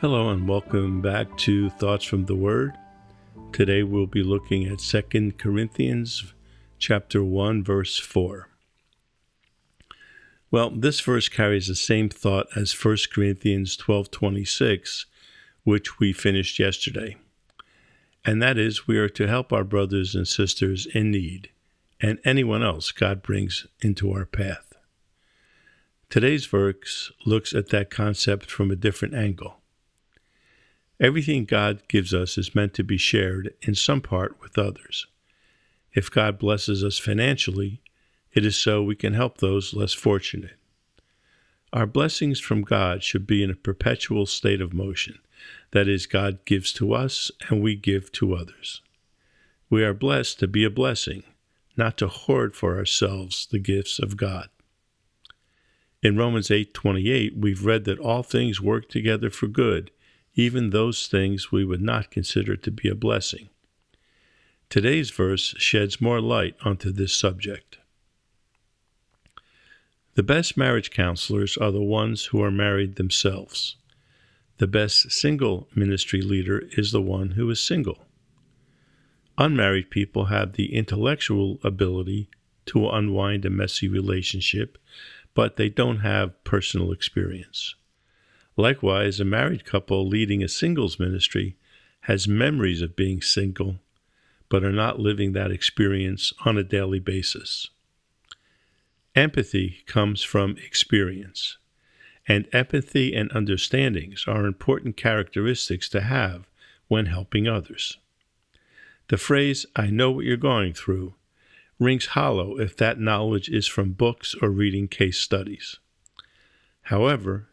Hello and welcome back to Thoughts from the Word. Today we'll be looking at 2 Corinthians chapter 1 verse 4. Well, this verse carries the same thought as 1 Corinthians 12:26, which we finished yesterday. And that is we are to help our brothers and sisters in need and anyone else God brings into our path. Today's verse looks at that concept from a different angle. Everything God gives us is meant to be shared in some part with others. If God blesses us financially, it is so we can help those less fortunate. Our blessings from God should be in a perpetual state of motion. That is, God gives to us and we give to others. We are blessed to be a blessing, not to hoard for ourselves the gifts of God. In Romans 8:28, we've read that all things work together for good even those things we would not consider to be a blessing. Today's verse sheds more light onto this subject. The best marriage counselors are the ones who are married themselves. The best single ministry leader is the one who is single. Unmarried people have the intellectual ability to unwind a messy relationship, but they don't have personal experience. Likewise, a married couple leading a singles ministry has memories of being single, but are not living that experience on a daily basis. Empathy comes from experience, and empathy and understandings are important characteristics to have when helping others. The phrase, I know what you're going through, rings hollow if that knowledge is from books or reading case studies. However,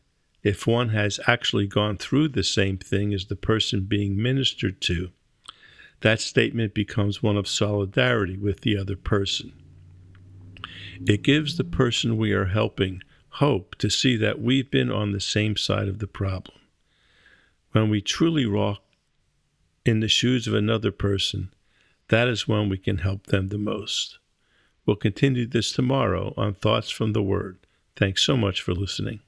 if one has actually gone through the same thing as the person being ministered to, that statement becomes one of solidarity with the other person. It gives the person we are helping hope to see that we've been on the same side of the problem. When we truly walk in the shoes of another person, that is when we can help them the most. We'll continue this tomorrow on Thoughts from the Word. Thanks so much for listening.